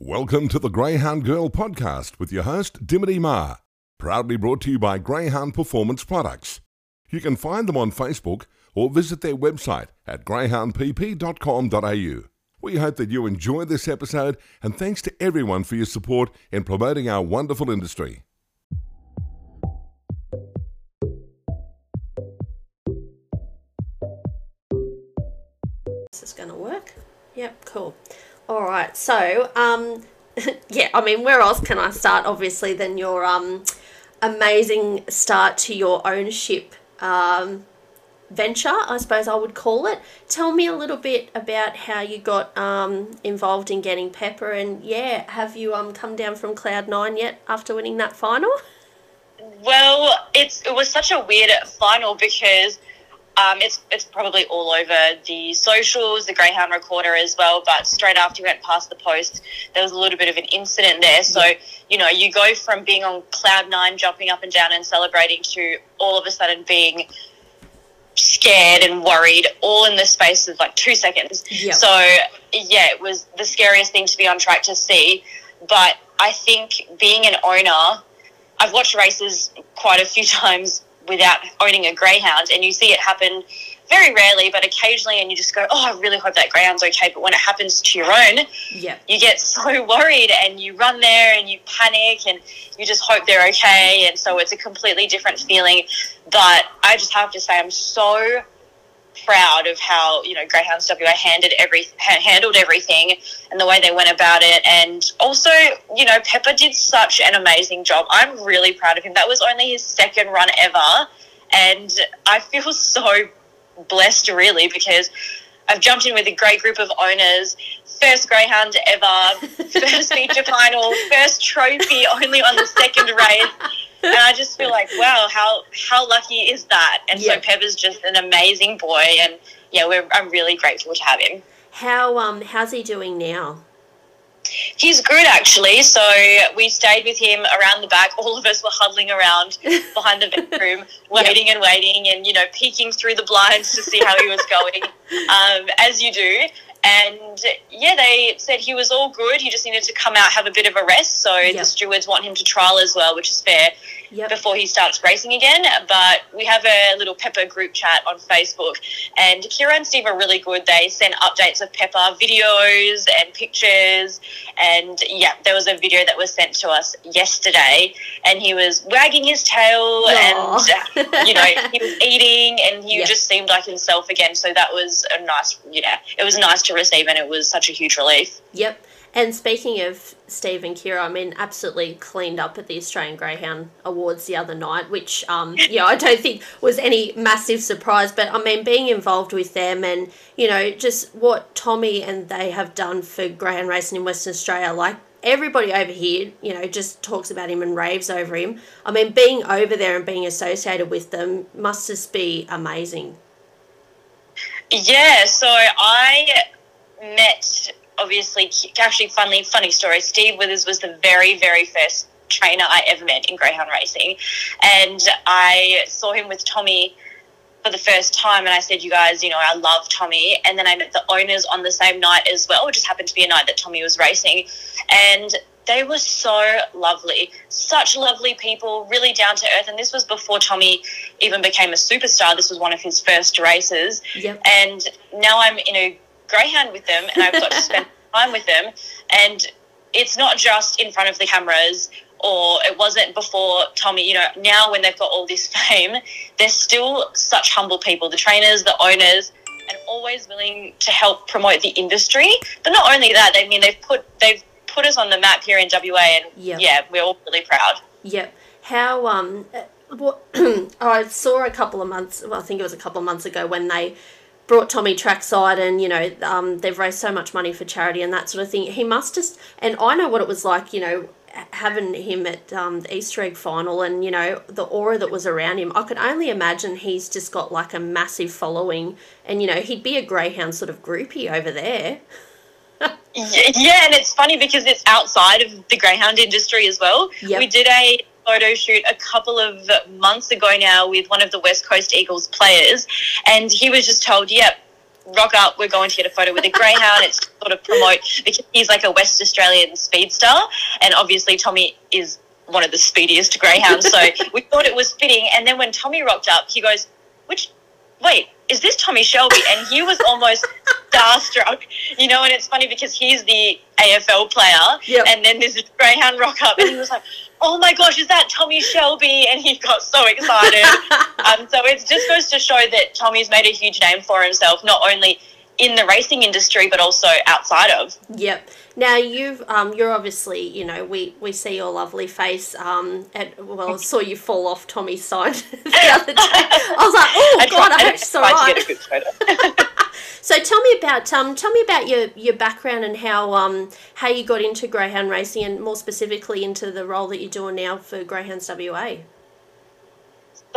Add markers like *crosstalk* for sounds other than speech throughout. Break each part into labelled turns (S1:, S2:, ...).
S1: Welcome to the Greyhound Girl podcast with your host, Dimity Ma. Proudly brought to you by Greyhound Performance Products. You can find them on Facebook or visit their website at greyhoundpp.com.au. We hope that you enjoy this episode and thanks to everyone for your support in promoting our wonderful industry.
S2: This is going to work. Yep, cool. All right. So, um, *laughs* yeah, I mean, where else can I start? Obviously, than your um, amazing start to your ownership um, venture, I suppose I would call it. Tell me a little bit about how you got um, involved in getting Pepper, and yeah, have you um come down from cloud nine yet after winning that final?
S3: Well, it's it was such a weird final because um, it's it's probably all over the socials, the Greyhound Recorder as well. But straight after you went past the post, there was a little bit of an incident there. So you know, you go from being on cloud nine, jumping up and down and celebrating, to all of a sudden being scared and worried, all in the space of like two seconds.
S2: Yep.
S3: So yeah, it was the scariest thing to be on track to see. But I think being an owner, I've watched races quite a few *laughs* times without owning a greyhound, and you see it happen very rarely, but occasionally, and you just go, "Oh, I really hope that greyhound's okay." But when it happens to your own,
S2: Yep.
S3: you get so *laughs* worried, and you run there, and you panic, and you just hope they're okay, and so it's a completely different feeling. But I just have to say, I'm so proud of how you know Greyhounds WA handled every handled everything and the way they went about it, and also you know Pepper did such an amazing job. I'm really proud of him. That was only his second run ever, and I feel *laughs* so blessed really because I've jumped in with a great group of owners. First greyhound ever, *laughs* first feature final, first trophy only on the second race. And I just feel like, wow, how how lucky is that? And
S2: Yeah.
S3: so Pepper's just an amazing boy, and yeah, we're, I'm really grateful to have him.
S2: How um how's he doing now?
S3: He's good actually. So we stayed with him around the back. All of us were huddling around *laughs* behind the bedroom, waiting and waiting, and you know, peeking through the blinds to see how he was going, *laughs* um, as you do. And yeah, they said he was all good. He just needed to come out, have a bit of a rest. So
S2: Yep.
S3: the stewards want him to trial as well, which is fair
S2: Yep.
S3: before he starts racing again. But we have a little Pepper group chat on Facebook, and Kira and Steve are really good. They send updates of Pepper videos and pictures. And yeah, there was a video that was sent to us yesterday, and he was wagging his tail,
S2: Aw.
S3: and uh, you know he was *laughs* eating, and he
S2: Yeah.
S3: just seemed like himself again. So that was a nice, you know, it was a nice to receive, and it was such a huge relief.
S2: Yep. And speaking of Steve and Kira, I mean, absolutely cleaned up at the Australian Greyhound Awards the other night, which, um, *laughs* yeah, I don't think was any massive surprise. But I mean, being involved with them and, you know, just what Tommy and they have done for greyhound racing in Western Australia, like, everybody over here, you know, just talks about him and raves over him. I mean, being over there and being associated with them must just be amazing.
S3: Yeah, so I met obviously actually funny funny story. Steve Withers was the very very first trainer I ever met in greyhound racing, and I saw him with Tommy for the first time, and I said, "You guys, you know, I love Tommy." And then I met the owners on the same night as well, which just happened to be a night that Tommy was racing, and they were so lovely, such lovely people, really down to earth. And this was before Tommy even became a superstar. This was one of his first races.
S2: Yep.
S3: And now I'm in a greyhound with them and I've got to spend *laughs* time with them. And it's not just in front of the cameras or it wasn't before Tommy, you know, now when they've got all this *laughs* fame, they're still such humble people, the trainers, the owners, and always willing to help promote the industry. But not only that, I mean they've put they've put us on the map here in WA and
S2: Yeah.
S3: yeah, we're all really proud.
S2: Yep. How um *clears throat* what *clears throat* I saw a couple of months well, I think it was a couple of months ago when they brought Tommy trackside and you know um, they've raised so much money for charity and that sort of thing. He must just and I know what it was like, you know, having him at um, the Easter egg final and you know the aura that was around him. I could only imagine he's just got like a massive following and you know he'd be a greyhound sort of groupie over there. *laughs*
S3: Yeah, and it's funny because it's outside of the greyhound industry as well.
S2: Yep.
S3: We did a photo shoot a couple of months ago now with one of the West Coast Eagles players, and he was just told, "Yep, rock up. We're going to get a photo with a greyhound. it's to sort of promote because he's like a West Australian speedster, and obviously Tommy is one of the speediest greyhounds. So we thought it was fitting. And then when Tommy rocked up, he goes, "Which? Wait, is this Tommy Shelby?" And he was almost *laughs* starstruck, you know. And it's funny because he's the AFL player,
S2: Yep.
S3: and then there's this greyhound rock up, and he was like. Oh my gosh, is that Tommy Shelby? And he got so excited. *laughs* um, so it just goes to show that Tommy's made a huge name for himself, not only in the racing industry but also outside of.
S2: Yep. Now you've um you're obviously you know we we see your lovely face um at well I saw you fall off Tommy's side *laughs* the *laughs* other day. I was like oh god I hope she's all
S3: tried
S2: right.
S3: to get a good. *laughs*
S2: So tell me about um tell me about your your background and how um how you got into greyhound racing and more specifically into the role that you're doing now for Greyhounds WA.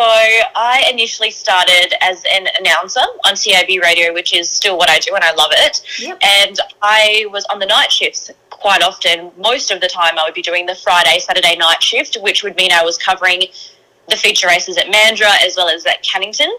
S3: So I initially started as an announcer on TAB radio, which is still what I do and I love it.
S2: Yep.
S3: And I was on the night shifts quite often. Most of the time I would be doing the Friday, Saturday night shift, which would mean I was covering the feature races at Mandurah as well as at Cannington.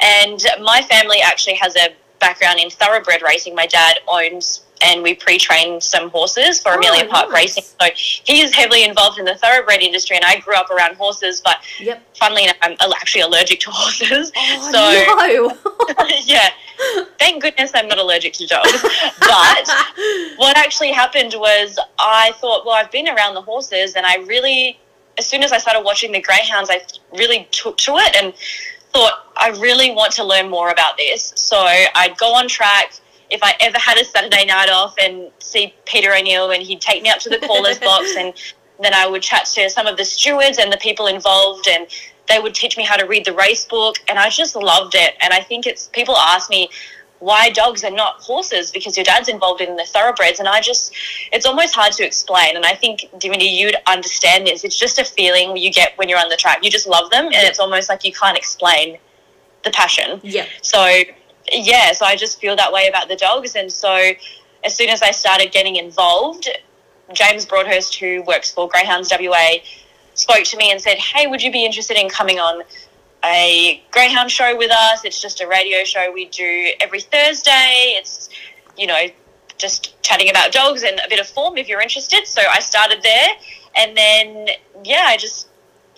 S3: And my family actually has a background in thoroughbred racing. My dad owns and we pre-trained some horses for
S2: Oh,
S3: Amelia Park
S2: nice.
S3: Racing. So he is heavily involved in the thoroughbred industry and I grew up around horses, but
S2: Yep.
S3: funnily enough, I'm actually allergic to *laughs* horses.
S2: Oh
S3: so *laughs* *laughs* yeah, thank goodness I'm not allergic to dogs. But what actually happened was I thought, well, I've been around the horses, and I really, as soon as I started watching the greyhounds, I really took to it and thought I really want to learn more about this. So I'd go on track. If I ever had a Saturday night off and see Peter O'Neill, and he'd take me up to the callers box, *laughs* and then I would chat to some of the stewards and the people involved, and they would teach me how to read the race book, and I just loved it. And I think it's people ask me why dogs and not horses because your dad's involved in the thoroughbreds, and I just it's almost hard to explain. And I think Dimity, you'd understand this. It's just a feeling you get when you're on the track. You just love them, and it's almost like you can't explain the passion.
S2: Yeah.
S3: So yeah, so I just feel that way about the dogs, and so as soon as I started getting involved, James Broadhurst, who works for Greyhounds WA, spoke to me and said, "Hey, would you be interested in coming on a greyhound show with us? It's just a radio show we do every Thursday. It's you know just chatting about dogs and a bit of form if you're interested." So I started there, and then yeah, I just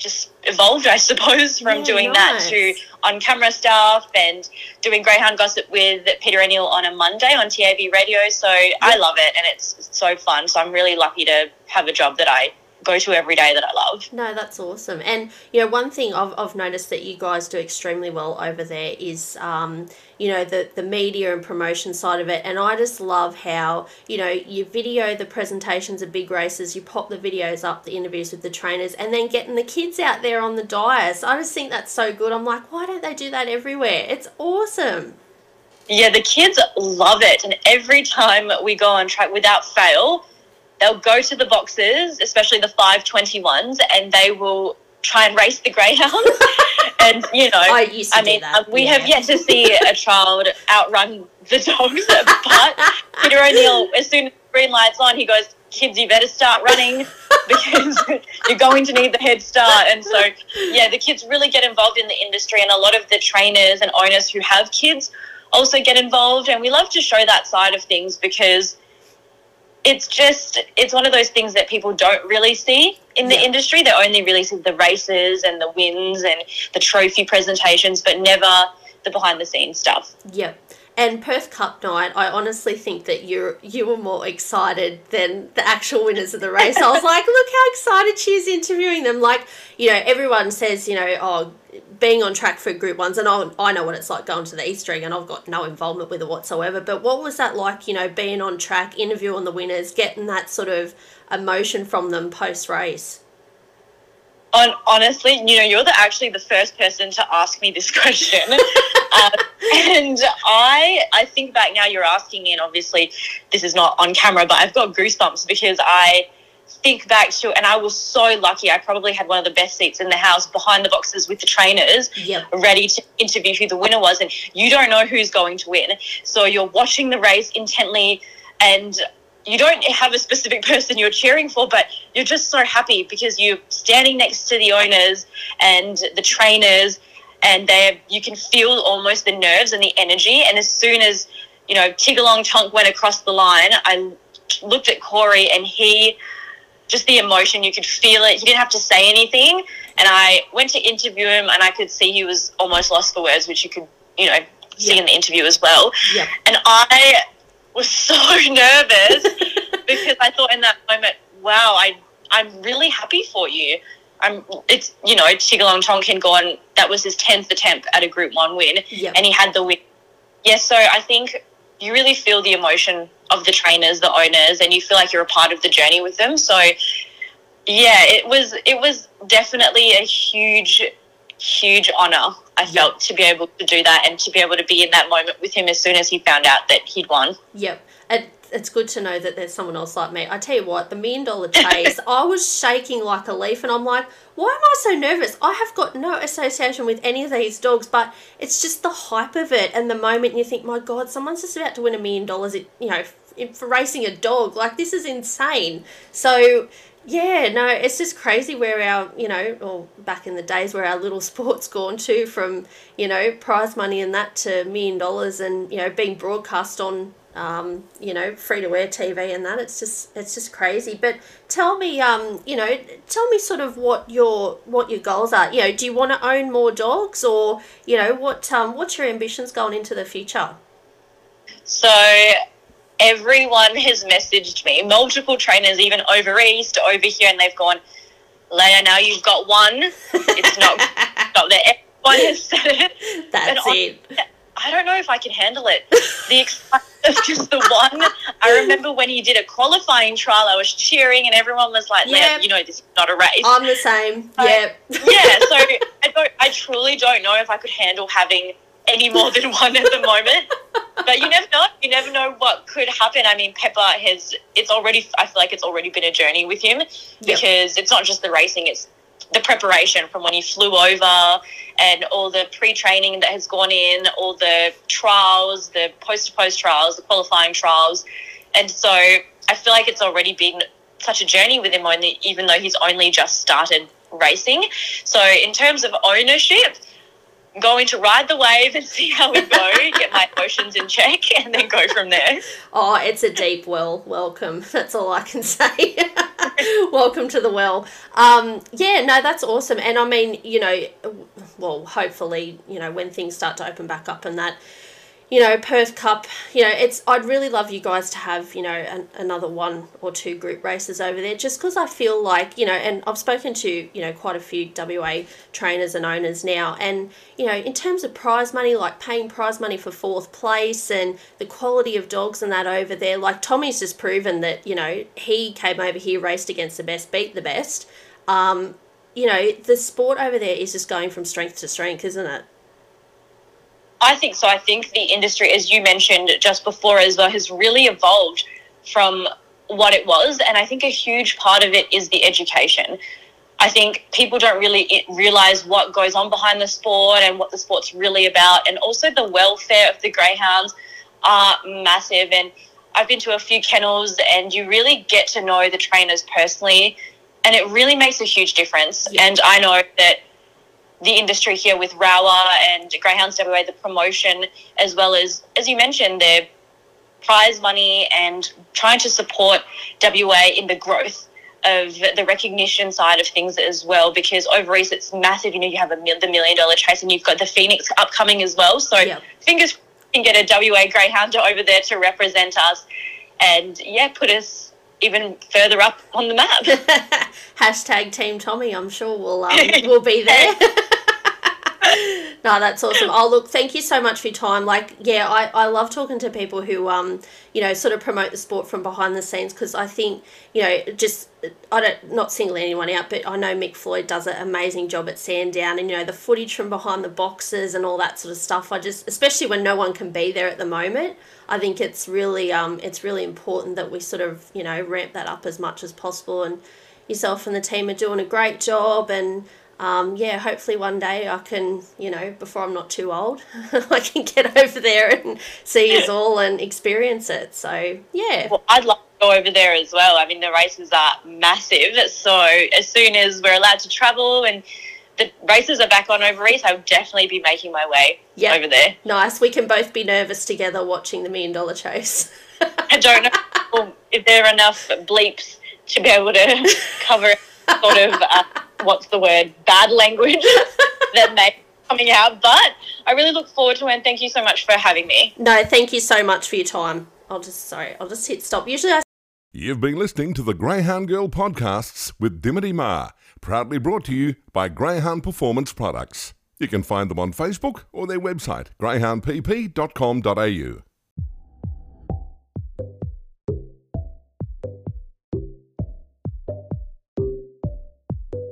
S3: just evolved, I suppose, from
S2: Yeah,
S3: doing
S2: nice.
S3: that to on camera stuff and doing Greyhound Gossip with Peter O'Neill on a Monday on TAB radio. So I love it and it's so fun. So I'm really lucky to have a job that I go to every day that I love.
S2: No, that's awesome. And you know, one thing I've, I've noticed that you guys do extremely well over there is, um, you know, the the media and promotion side of it. And I just love how you know you video the presentations of big races, you pop the videos up, the interviews with the trainers, and then getting the kids out there on the dais. I just think that's so good. I'm like, why don't they do that everywhere? It's awesome.
S3: Yeah, the kids love it. And every time we go on track without fail, they'll go to the boxes, especially the 520 ones, and they will try and race the greyhound. *laughs* and, you know,
S2: I used to
S3: I
S2: do
S3: mean,
S2: that,
S3: we
S2: yeah.
S3: have yet to see a child outrun the dogs. *laughs* But Peter O'Neill, as soon as the green light's on, he goes, kids, you better start running *laughs* because you're going to need the head start. And so, yeah, the kids really get involved in the industry, and a lot of the trainers and owners who have kids also get involved. And we love to show that side of things because it's just it's one of those things that people don't really see in the
S2: Yeah.
S3: industry they only really see the races and the wins and the trophy presentations but never the behind the scenes stuff
S2: Yep. And Perth Cup night, I honestly think that you you were more excited than the actual winners of the race. I was *laughs* like, look how excited she is interviewing them. Like, you know, everyone says, you know, oh, being on track for Group Ones, and I, I know what it's like going to the Easter Egg, and I've got no involvement with it whatsoever. But what was that like, you know, being on track, interviewing the winners, getting that sort of emotion from them post race?
S3: on honestly you know you're the actually the first person to ask me this *laughs* question um, and i i think back now you're asking me and obviously this is not on camera but i've got goosebumps because i think back to and i was so lucky i probably had one of the best seats in the house behind the boxes with the trainers
S2: Yep.
S3: ready to interview who the winner was and you don't know who's going to win so you're watching the race intently and you don't have a specific *laughs* person you're cheering for but you're just so happy because you're standing next to the owners and the trainers and they you can feel almost the nerves and the energy. And as soon as you know Tiggerlong Tonk went across the line, I looked at Corey and he just the emotion you could feel it. He didn't have to say anything, and I went to interview him, and I could see he was almost lost for words, which you could you know see
S2: Yeah.
S3: in the interview as well.
S2: Yep.
S3: And I was *laughs* so nervous *laughs* because I thought in that moment, wow, I I'm really happy for you. I'm it's you know, Tiggerlong Tonkin gone that was his tenth attempt at a group one win
S2: Yep.
S3: and he had the win. Yes, so I think you really feel the emotion of the trainers, the owners, and you feel like you're a part of the journey with them. So yeah, it was it was definitely a huge huge honor I felt to be able to do that and to be able to be in that moment with him as soon as he found out that he'd won.
S2: Yep. It, it's good to know that there's someone else like me. I tell you what, the million dollar chase, *laughs* I was shaking like a leaf and I'm like, why am I so nervous? I have got no association with any of these dogs, but it's just the hype of it and the moment you think, my God, someone's just about to win a million dollars, it- you know, for racing a dog. Like, this is insane. So, yeah, no, it's just crazy where our, you know, or back in the days where our little *laughs* sport's gone to from, you know, prize money and that to million dollars and, you know, being broadcast on, um, you know, free to air TV and that. It's just, it's just crazy. But tell me, um, you know, tell me sort of what your, what your goals are. You know, do you want to own more dogs or, you know, what, um, what's your ambitions going into the future?
S3: So everyone has messaged me, multiple trainers, even over east, over here, and they've gone, Leia, now you've got one. It's not, *laughs* not there. Everyone has said it.
S2: That's
S3: And on-
S2: it.
S3: I don't know if I can handle it. The excitement of just the one. I remember when he did a qualifying trial, I was cheering, and everyone was like,
S2: Yeah.
S3: "Leia, you know, this is not a race."
S2: I'm the same. Yep.
S3: yeah, so *laughs* I, don't, I truly don't know if I could handle having any more than *laughs* one at the moment. But you never know. You never know what could happen. I mean, Pepper has, it's already, I feel like it's already been a journey with him because it's not just the racing, it's the preparation from when he flew over and all the pre-training that has gone in, all the trials, the post-to-post trials, the qualifying trials. And so I feel like it's already been such a journey with him only, even though he's only just started racing. So in terms of ownership, going to ride the wave and see how we go, *laughs* get my emotions in check, and then go from there.
S2: Oh, it's a deep well. Welcome. *laughs* That's all I can say. *laughs* Welcome to the well. Um, yeah, no, that's awesome. And I mean, you know, well, hopefully, you know, when things start to open back up and that, you know, Perth Cup, you know, it's, I'd really love you guys to have, you know, an, another one or two group races over there just because I feel like, you know, and I've spoken to, you know, quite a few WA trainers and owners now. And, you know, in terms of prize money, like paying prize money for fourth place and the quality of dogs and that over there, like Tommy's just proven that, you know, he came over here, raced against the best, beat the best. Um, you know, the sport over there is just going from strength to strength, isn't it?
S3: I think so. I think the industry, as you mentioned just before as well, has really evolved from what it was. And I think a huge part of it is the education. I think people don't really realize what goes on behind the sport and what the sport's really about. And also the welfare of the greyhounds are massive. And I've been to a few kennels and you really get to know the trainers personally. And it really makes a huge difference.
S2: Yeah.
S3: And I know that the industry here with RWWA and Greyhounds WA, the promotion, as well as, as you mentioned, their prize money and trying to support WA in the growth of the recognition side of things as well. Because over East, it's massive. You know, you have a mil- the million dollar chase and you've got the Phoenix upcoming as well. So
S2: Yep.
S3: fingers can get a WA Greyhound over there to represent us and, yeah, put us even further up on the map. *laughs*
S2: Hashtag Team Tommy. I'm sure we'll um, we'll be *laughs* there. No, that's awesome. *clears throat* Oh, look, thank you so much for your time. Like, yeah, I, I love talking to people who um you know sort of promote the sport from behind the scenes because I think you know just I don't not singling anyone out, but I know Mick Floyd does an amazing job at Sandown, and you know the footage from behind the boxes and all that sort of stuff. I just especially when no one can be there at the moment. I think it's really um it's really important that we sort of you know ramp that up as much as possible and yourself and the team are doing a great job and um, yeah hopefully one day i can you know before i'm not too old *laughs* i can get over there and see us all and experience it so yeah
S3: Well, I'd love to go over there as well. I mean, the races are massive. So as soon as we're allowed to travel and the races are back on over East, I'll definitely be making my way
S2: Yep.
S3: over there.
S2: Nice. We can both be nervous together watching the million dollar chase.
S3: I don't know *laughs* if there are enough bleeps to be able to cover sort of uh, what's the word bad language *laughs* that may be coming out. But I really look forward to it. And thank you so much for having me.
S2: no, thank you so much for your time. I'll just sorry, I'll just hit stop. Usually I
S1: You've been listening to the Greyhound Girl podcasts with Dimity Ma, proudly brought to you by Greyhound Performance Products. You can find them on Facebook or their website, greyhoundpp.com.au.